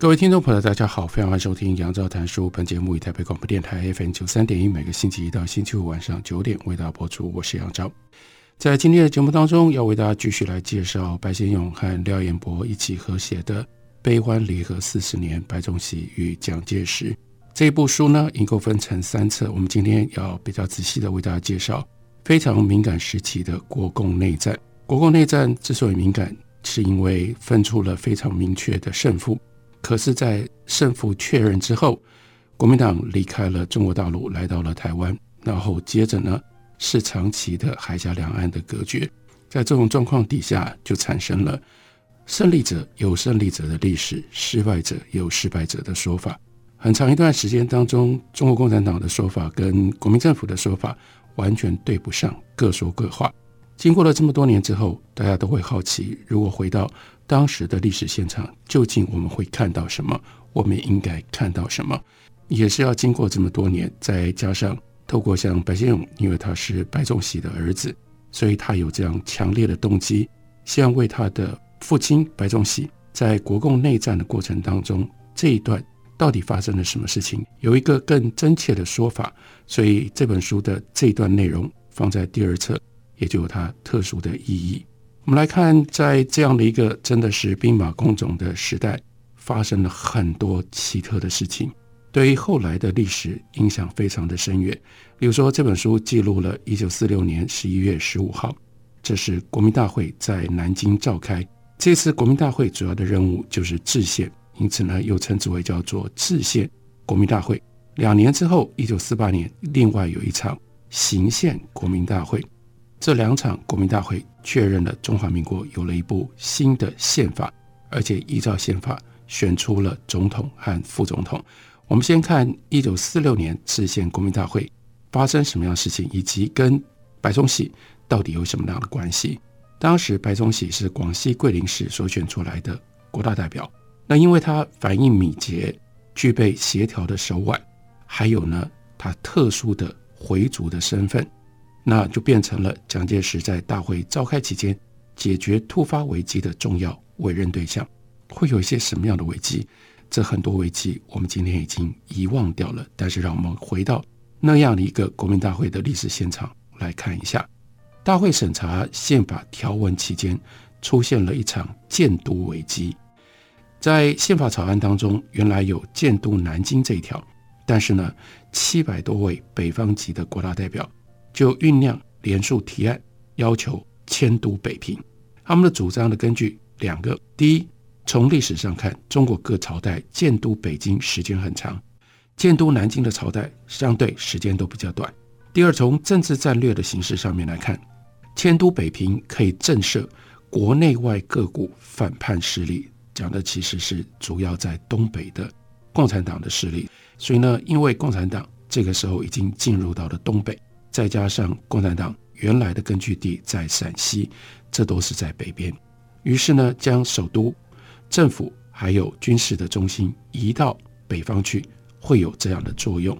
各位听众朋友，大家好，非常欢迎收听杨照谈书。本节目以台北广播电台 FM 九三点一，每个星期一到星期五晚上九点为大家播出。我是杨照，在今天的节目当中，要为大家继续来介绍白先勇和廖彦博一起合写的《悲欢离合四十年：白崇禧与蒋介石》这部书呢，一共分成三册。我们今天要比较仔细的为大家介绍非常敏感时期的国共内战。国共内战之所以敏感，是因为分出了非常明确的胜负。可是，在胜负确认之后，国民党离开了中国大陆，来到了台湾，然后接着呢是长期的海峡两岸的隔绝。在这种状况底下，就产生了胜利者有胜利者的历史，失败者有失败者的说法。很长一段时间当中，中国共产党的说法跟国民政府的说法完全对不上，各说各话。经过了这么多年之后，大家都会好奇，如果回到当时的历史现场，究竟我们会看到什么？我们应该看到什么？也是要经过这么多年，再加上透过像白先勇，因为他是白崇禧的儿子，所以他有这样强烈的动机，希望为他的父亲白崇禧在国共内战的过程当中这一段到底发生了什么事情，有一个更真切的说法。所以这本书的这一段内容放在第二册，也就有它特殊的意义。我们来看，在这样的一个真的是兵马工种的时代，发生了很多奇特的事情，对于后来的历史影响非常的深远。比如说，这本书记录了一九四六年十一月十五号，这是国民大会在南京召开。这次国民大会主要的任务就是制宪，因此呢，又称之为叫做制宪国民大会。两年之后，一九四八年，另外有一场行宪国民大会。这两场国民大会确认了中华民国有了一部新的宪法，而且依照宪法选出了总统和副总统。我们先看一九四六年制宪国民大会发生什么样的事情，以及跟白崇禧到底有什么样的关系。当时白崇禧是广西桂林市所选出来的国大代表，那因为他反应敏捷，具备协调的手腕，还有呢，他特殊的回族的身份。那就变成了蒋介石在大会召开期间解决突发危机的重要委任对象，会有一些什么样的危机？这很多危机我们今天已经遗忘掉了。但是让我们回到那样的一个国民大会的历史现场来看一下，大会审查宪法条文期间出现了一场建都危机。在宪法草案当中，原来有建都南京这一条，但是呢，七百多位北方籍的国大代表。就酝酿联署提案，要求迁都北平。他们的主张的根据两个：第一，从历史上看，中国各朝代建都北京时间很长，建都南京的朝代相对时间都比较短；第二，从政治战略的形势上面来看，迁都北平可以震慑国内外各股反叛势力，讲的其实是主要在东北的共产党的势力。所以呢，因为共产党这个时候已经进入到了东北。再加上共产党原来的根据地在陕西，这都是在北边。于是呢，将首都、政府还有军事的中心移到北方去，会有这样的作用。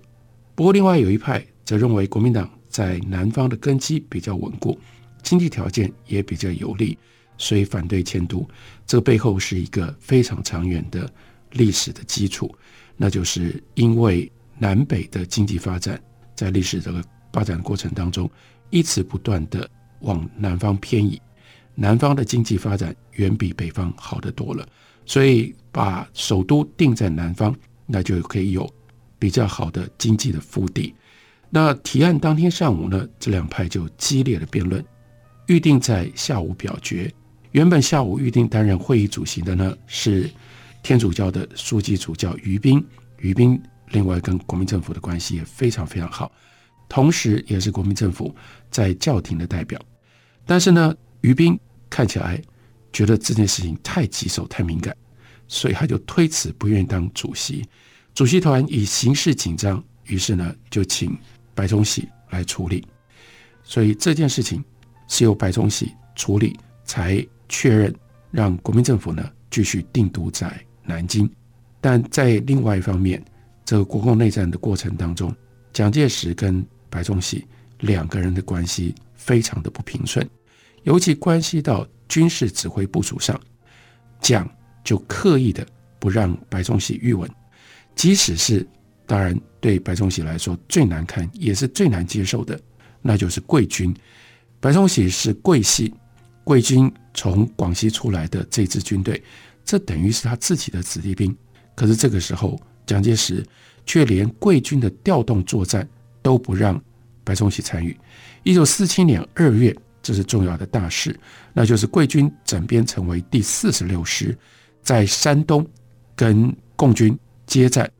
不过，另外有一派则认为，国民党在南方的根基比较稳固，经济条件也比较有利，所以反对迁都。这背后是一个非常长远的历史的基础，那就是因为南北的经济发展在历史这个。发展过程当中，一直不断的往南方偏移，南方的经济发展远比北方好得多了，所以把首都定在南方，那就可以有比较好的经济的腹地。那提案当天上午呢，这两派就激烈的辩论，预定在下午表决。原本下午预定担任会议主席的呢，是天主教的书记主教于斌，于斌另外跟国民政府的关系也非常非常好。同时，也是国民政府在教廷的代表，但是呢，于斌看起来觉得这件事情太棘手、太敏感，所以他就推辞，不愿意当主席。主席团以形势紧张，于是呢就请白崇禧来处理。所以这件事情是由白崇禧处理，才确认让国民政府呢继续定都在南京。但在另外一方面，这个国共内战的过程当中，蒋介石跟白崇禧两个人的关系非常的不平顺，尤其关系到军事指挥部署上，蒋就刻意的不让白崇禧预稳，即使是当然对白崇禧来说最难看也是最难接受的，那就是桂军。白崇禧是桂系，桂军从广西出来的这支军队，这等于是他自己的子弟兵。可是这个时候，蒋介石却连桂军的调动作战都不让白崇禧参与。一九四七年二月，这是重要的大事，那就是桂军整编成为第四十六师，在山东跟共军接战，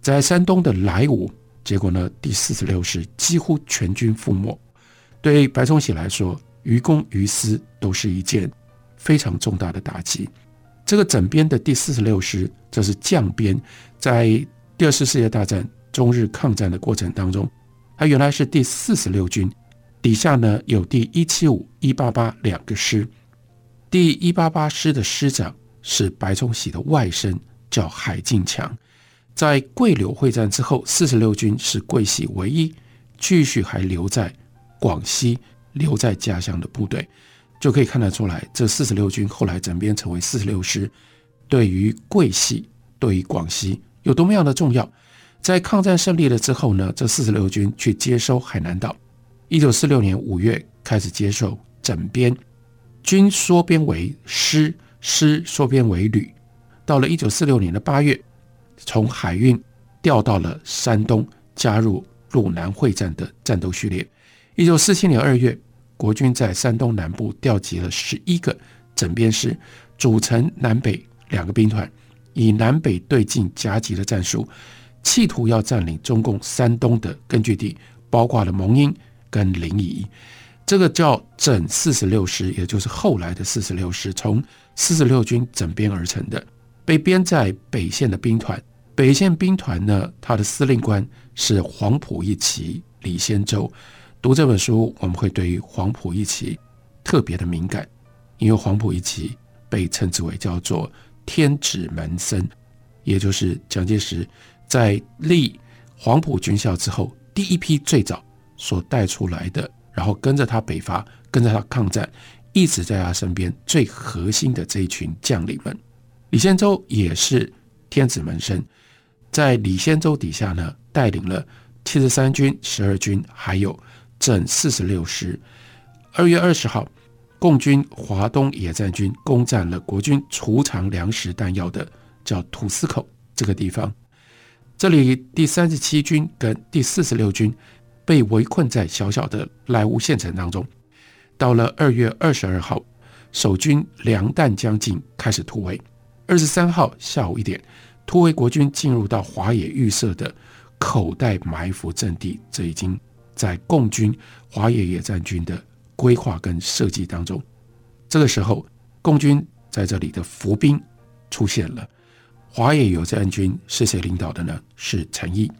在山东的莱芜，结果呢，第四十六师几乎全军覆没。对白崇禧来说，于公于私都是一件非常重大的打击。这个整编的第四十六师，这是将编，在第二次世界大战中日抗战的过程当中，他原来是第四十六军，底下呢有第一七五、一八八两个师，第一八八师的师长是白崇禧的外甥，叫海进强。在桂柳会战之后，四十六军是桂系唯一继续还留在广西、留在家乡的部队。就可以看得出来，这四十六军后来整编成为四十六师，对于桂系、对于广西有多么样的重要。在抗战胜利了之后呢，这四十六军去接收海南岛。一九四六年五月开始接受整编，军缩编为师，师缩编为旅。到了一九四六年的八月，从海运调到了山东，加入鲁南会战的战斗序列。一九四七年二月。国军在山东南部调集了十一个整编师，组成南北两个兵团，以南北对进夹击的战术，企图要占领中共山东的根据地，包括了蒙阴跟临沂。这个叫整四十六师，也就是后来的四十六师，从四十六军整编而成的，被编在北线的兵团。北线兵团呢，他的司令官是黄埔一期李先洲。读这本书，我们会对于黄埔一期特别的敏感，因为黄埔一期被称之为叫做天子门生，也就是蒋介石在立黄埔军校之后第一批最早所带出来的，然后跟着他北伐，跟着他抗战，一直在他身边最核心的这一群将领们。李先洲也是天子门生，在李先洲底下呢，带领了七十三军、十二军，还有。整四十六师，二月二十号，共军华东野战军攻占了国军储藏粮食弹药的叫土司口这个地方。这里第三十七军跟第四十六军被围困在小小的莱芜县城当中。到了二月二十二号，守军粮弹将尽，开始突围。二十三号下午一点，突围国军进入到华野预设的口袋埋伏阵地，这已经。在共军华野野战军的规划跟设计当中，这个时候共军在这里的伏兵出现了。华野野战军是谁领导的呢？是陈毅。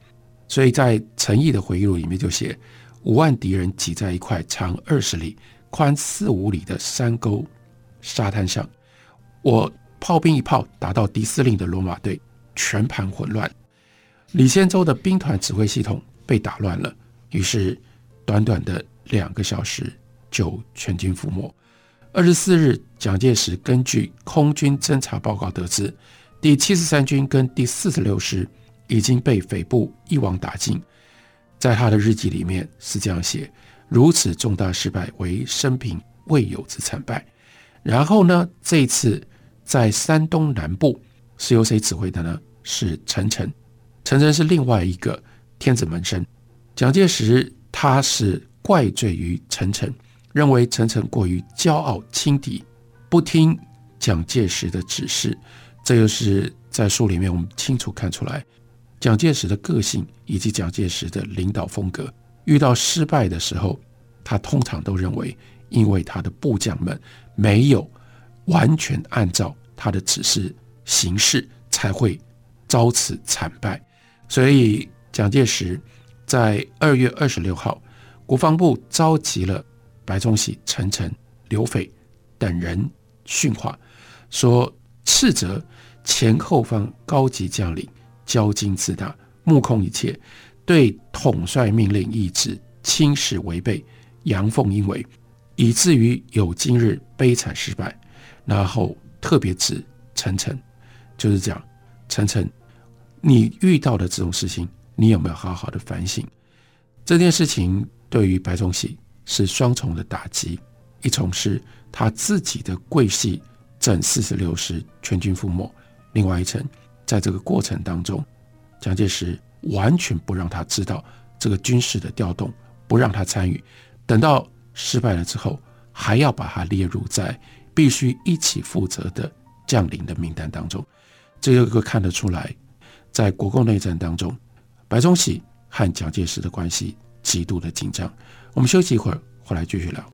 所以在陈毅的回忆录里面就写：五万敌人挤在一块长二十里、宽四五里的山沟沙滩上，我炮兵一炮打到敌司令的罗马队，全盘混乱。李先洲的兵团指挥系统被打乱了。于是，短短的两个小时就全军覆没。二十四日，蒋介石根据空军侦察报告得知，第七十三军跟第四十六师已经被匪部一网打尽。在他的日记里面是这样写：如此重大失败，为生平未有之惨败。然后呢，这一次在山东南部是由谁指挥的呢？是陈诚。陈诚是另外一个天子门生。蒋介石他是怪罪于陈诚，认为陈诚过于骄傲轻敌，不听蒋介石的指示。这就是在书里面我们清楚看出来，蒋介石的个性以及蒋介石的领导风格。遇到失败的时候，他通常都认为，因为他的部将们没有完全按照他的指示行事，才会遭此惨败。所以蒋介石在二月二十六号，国防部召集了白崇禧、陈诚、刘斐等人训话，说斥责前后方高级将领骄矜自大、目空一切，对统帅命令意志轻视违背、阳奉阴违，以至于有今日悲惨失败。然后特别指陈诚，就是讲陈诚，你遇到的这种事情，你有没有好好的反省？这件事情对于白崇禧是双重的打击，一重是他自己的桂系整四十六师全军覆没，另外一层，在这个过程当中，蒋介石完全不让他知道这个军事的调动，不让他参与，等到失败了之后，还要把他列入在。必须一起负责的将领的名单当中，这又一个看得出来，在国共内战当中，白崇禧和蒋介石的关系极度的紧张。我们休息一会儿，回来继续聊。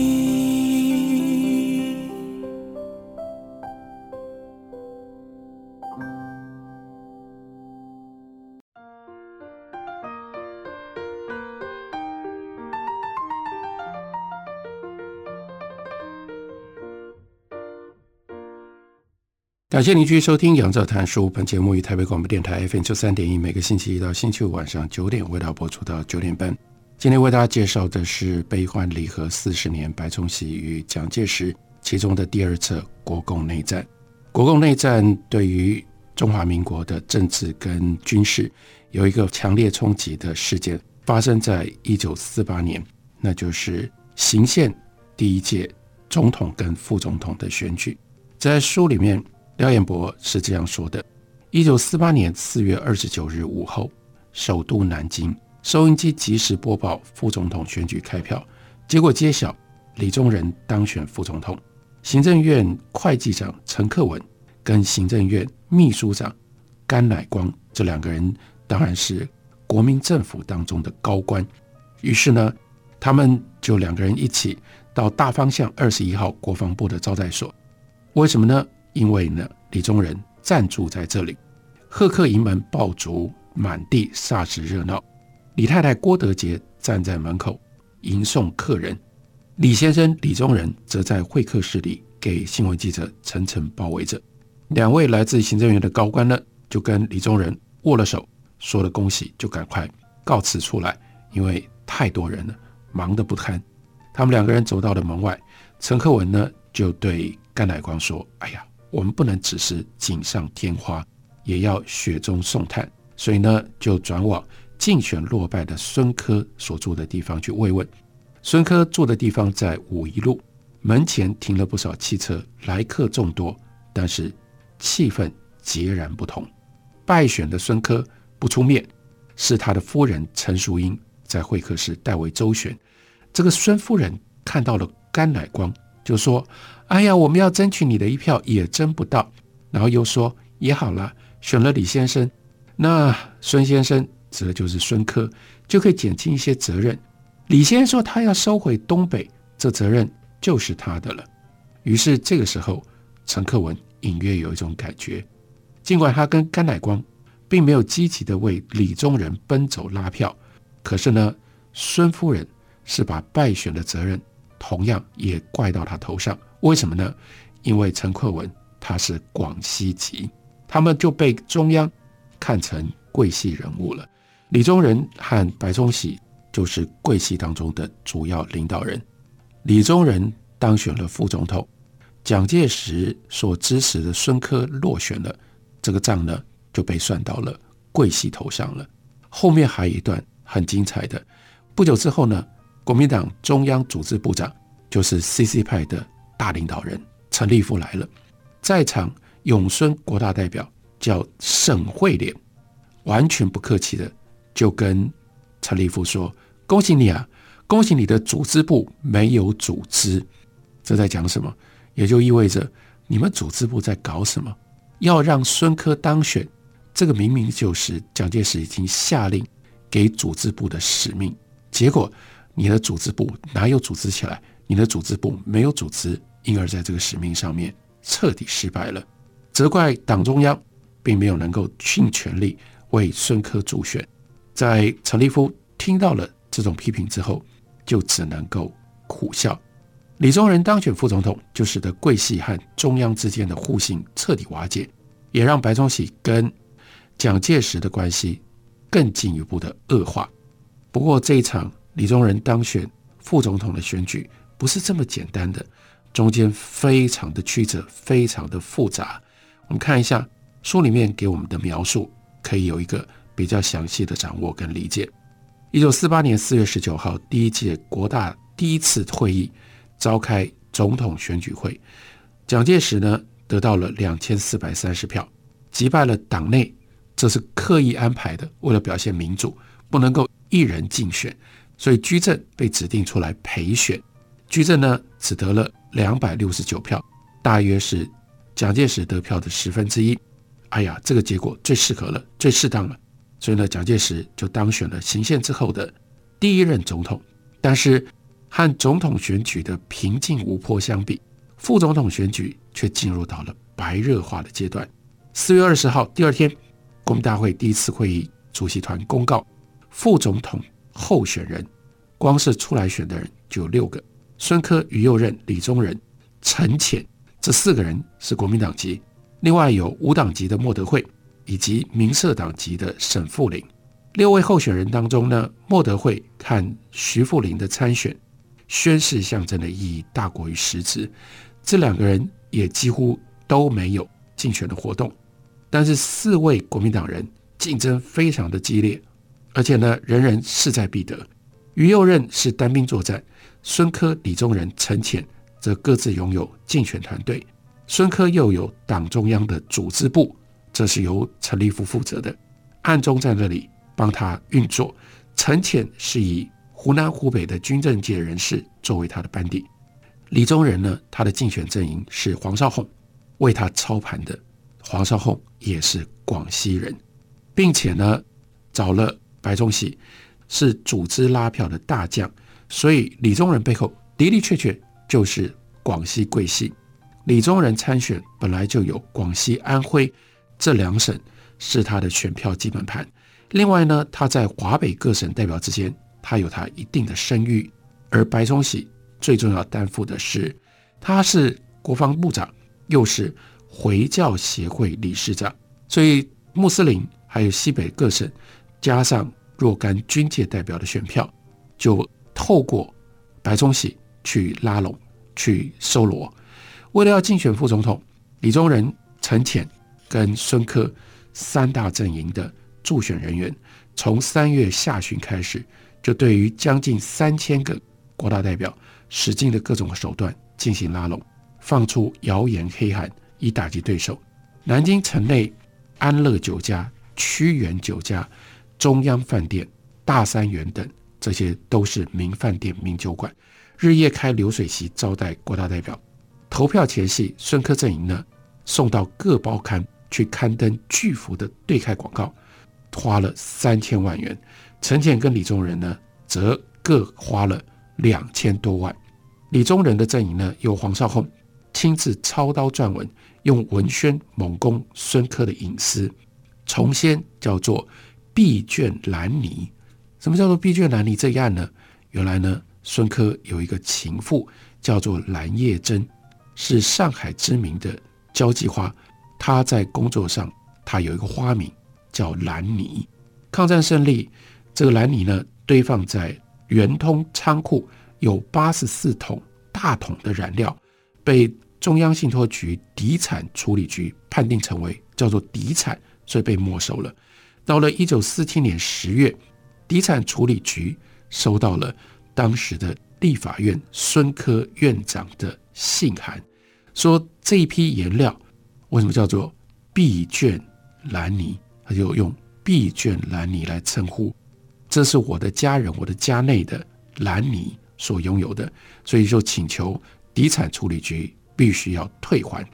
感谢您继续收听《杨照谈书》。本节目于台北广播电台 FM 九三点一，每个星期一到星期五晚上九点为大家播出到九点半。今天为大家介绍的是《悲欢离合四十年：白崇禧与蒋介石》其中的第二册《国共内战》。国共内战对于中华民国的政治跟军事有一个强烈冲击的事件，发生在一九四八年，那就是行宪第一届总统跟副总统的选举。在书里面。廖彦博是这样说的：一九四八年四月二十九日午后，首都南京，收音机即时播报副总统选举开票，结果揭晓，李宗仁当选副总统。行政院会计长陈克文跟行政院秘书长甘乃光这两个人当然是国民政府当中的高官，于是呢，他们就两个人一起到大方向二十一号国防部的招待所。为什么呢？因为呢，李宗仁暂住在这里，贺客营门爆竹满地，霎时热闹。李太太郭德洁站在门口迎送客人，李先生李宗仁则在会客室里给新闻记者层层包围着。两位来自行政院的高官呢，就跟李宗仁握了手，说了恭喜，就赶快告辞出来，因为太多人了，忙得不堪。他们两个人走到了门外，陈克文呢就对甘乃光说：“哎呀。”我们不能只是锦上添花，也要雪中送炭。所以呢，就转往竞选落败的孙科所住的地方去慰问。孙科住的地方在五一路，门前停了不少汽车，来客众多，但是气氛截然不同。败选的孙科不出面，是他的夫人陈淑英在会客室代为周旋。这个孙夫人看到了甘乃光，就说。哎呀，我们要争取你的一票也争不到，然后又说也好了，选了李先生，那孙先生指的就是孙科，就可以减轻一些责任。李先生说他要收回东北，这责任就是他的了。于是这个时候，陈克文隐约有一种感觉，尽管他跟甘乃光并没有积极的为李宗仁奔走拉票，可是呢，孙夫人是把败选的责任同样也怪到他头上。为什么呢？因为陈克文他是广西籍，他们就被中央看成桂系人物了。李宗仁和白崇禧就是桂系当中的主要领导人。李宗仁当选了副总统，蒋介石所支持的孙科落选了，这个账呢就被算到了桂系头上了。后面还有一段很精彩的，不久之后呢，国民党中央组织部长就是 CC 派的。大领导人陈立夫来了，在场永孙国大代表叫沈惠莲，完全不客气的就跟陈立夫说：“恭喜你啊，恭喜你的组织部没有组织。”这在讲什么？也就意味着你们组织部在搞什么？要让孙科当选，这个明明就是蒋介石已经下令给组织部的使命。结果你的组织部哪有组织起来？你的组织部没有组织，因而在这个使命上面彻底失败了。责怪党中央并没有能够尽全力为孙科助选。在陈立夫听到了这种批评之后，就只能够苦笑。李宗仁当选副总统，就使得桂系和中央之间的互信彻底瓦解，也让白崇禧跟蒋介石的关系更进一步的恶化。不过，这一场李宗仁当选副总统的选举不是这么简单的，中间非常的曲折，非常的复杂。我们看一下书里面给我们的描述，可以有一个比较详细的掌握跟理解。一九四八年四月十九号，第一届国大第一次会议。召开总统选举会，蒋介石呢得到了两千四百三十票，击败了党内，这是刻意安排的，为了表现民主，不能够一人竞选，所以居正被指定出来陪选。居正呢只得了两百六十九票，大约是蒋介石得票的十分之一。哎呀，这个结果最适合了，最适当了，所以呢，蒋介石就当选了行宪之后的第一任总统。但是。和总统选举的平静无波相比，副总统选举却进入到了白热化的阶段。四月二十号，第二天，国民大会第一次会议主席团公告，副总统候选人，光是出来选的人就有六个：孙科、于右任、李宗仁、陈潜，这四个人是国民党籍，另外有无党籍的莫德惠以及民社党籍的沈富林。六位候选人当中呢，莫德惠看徐富林的参选。宣誓象征的意义大过于实质，这两个人也几乎都没有竞选的活动。但是四位国民党人竞争非常的激烈，而且呢，人人势在必得。于右任是单兵作战，孙科、李宗仁、陈潜则各自拥有竞选团队。孙科又有党中央的组织部，这是由陈立夫负责的，暗中在那里帮他运作。陈潜是以湖南、湖北的军政界人士作为他的班底，李宗仁呢，他的竞选阵营是黄绍竑，为他操盘的黄绍竑也是广西人，并且呢找了白崇禧，是组织拉票的大将，所以李宗仁背后的的确确就是广西桂系。李宗仁参选本来就有广西、安徽这两省是他的选票基本盘，另外呢，他在华北各省代表之间。他有他一定的声誉，而白崇禧最重要担负的是，他是国防部长，又是回教协会理事长，所以穆斯林还有西北各省，加上若干军界代表的选票，就透过白崇禧去拉拢、去收罗。为了要竞选副总统，李宗仁、陈潜跟孙科三大阵营的助选人员，从三月下旬开始。就对于将近三千个国大代表，使尽了各种手段进行拉拢，放出谣言黑函以打击对手。南京城内安乐酒家、屈原酒家、中央饭店、大三元等，这些都是名饭店、名酒馆，日夜开流水席招待国大代表。投票前夕，孙科阵营呢，送到各报刊去刊登巨幅的对开广告，花了三千万元。陈潜跟李宗仁呢，则各花了两千多万。李宗仁的阵营呢，由黄绍竑亲自操刀撰文，用文宣猛攻孙科的隐私，从先叫做“闭卷兰妮”。什么叫做“闭卷兰妮”这一案呢？原来呢，孙科有一个情妇叫做蓝叶珍，是上海知名的交际花。她在工作上，她有一个花名叫兰妮。抗战胜利。这个兰妮呢，堆放在圆通仓库，有八十四桶大桶的燃料，被中央信托局敌产处理局判定成为叫做敌产，所以被没收了。到了一九四七年十月，地产处理局收到了当时的立法院孙科院长的信函，说这一批颜料为什么叫做碧卷蓝泥？他就用碧卷蓝泥来称呼，这是我的家人，我的家内的蓝泥所拥有的，所以就请求遗产处理局必须要退还。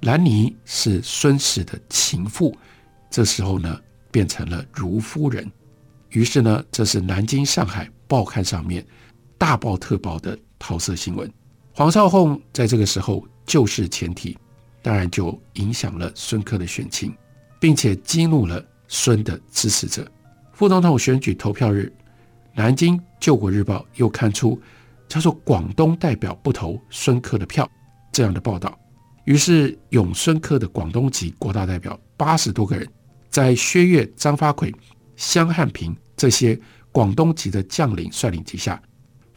兰尼是孙氏的情妇，这时候呢变成了如夫人。于是呢，这是南京、上海报刊上面大报特报的桃色新闻。黄绍竑在这个时候就是前提，当然就影响了孙科的选情，并且激怒了孙的支持者。副总统选举投票日，南京《救国日报》又刊出叫做“广东代表不投孙科的票”这样的报道。于是拥孙科的广东籍国大代表八十多个人，在薛岳、张发奎、湘汉平这些广东籍的将领率领之下，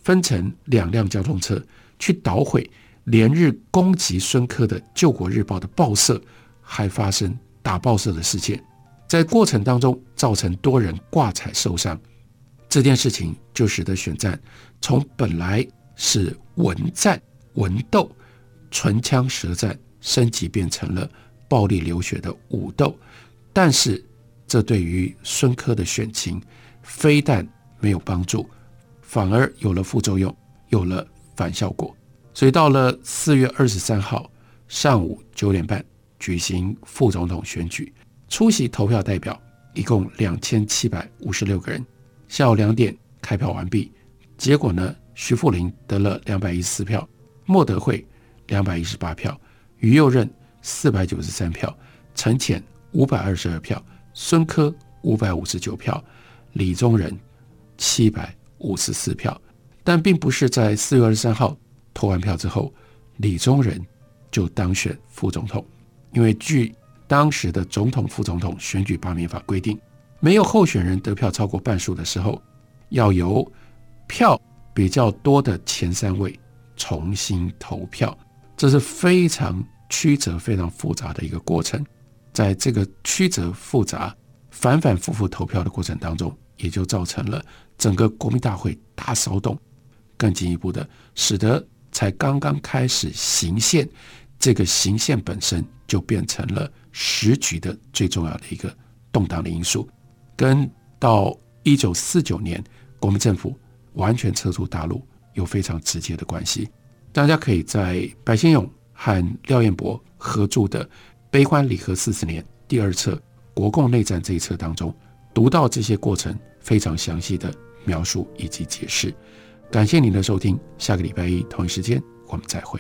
分成两辆交通车去捣毁连日攻击孙科的《救国日报》的报社，还发生打报社的事件，在过程当中造成多人挂彩受伤。这件事情就使得选战从本来是文战文斗、唇枪舌战，升级变成了暴力流血的武斗。但是这对于孙科的选情，非但没有帮助，反而有了副作用，有了反效果。所以到了四月二十三号上午九点半举行副总统选举，出席投票代表一共两千七百五十六个人。下午两点开票完毕，结果呢，徐富林得了两百一十四票，莫德惠两百一十八票，于右任四百九十三票，陈潜五百二十二票，孙科五百五十九票，李宗仁七百五十四票。但并不是在四月二十三号投完票之后，李宗仁就当选副总统，因为据当时的总统、副总统选举罢免法规定，没有候选人得票超过半数的时候，要由票比较多的前三位重新投票，这是非常曲折、非常复杂的一个过程。在这个曲折复杂、反反复复投票的过程当中，也就造成了整个国民大会大骚动。更进一步的，使得才刚刚开始行宪，这个行宪本身就变成了时局的最重要的一个动荡的因素。跟到一九四九年国民政府完全撤出大陆有非常直接的关系。大家可以在白先勇和廖彦博合著的《悲欢离合四十年》第二册《国共内战》这一册当中，读到这些过程非常详细的描述以及解释。感谢您的收听，下个礼拜一同一时间我们再会。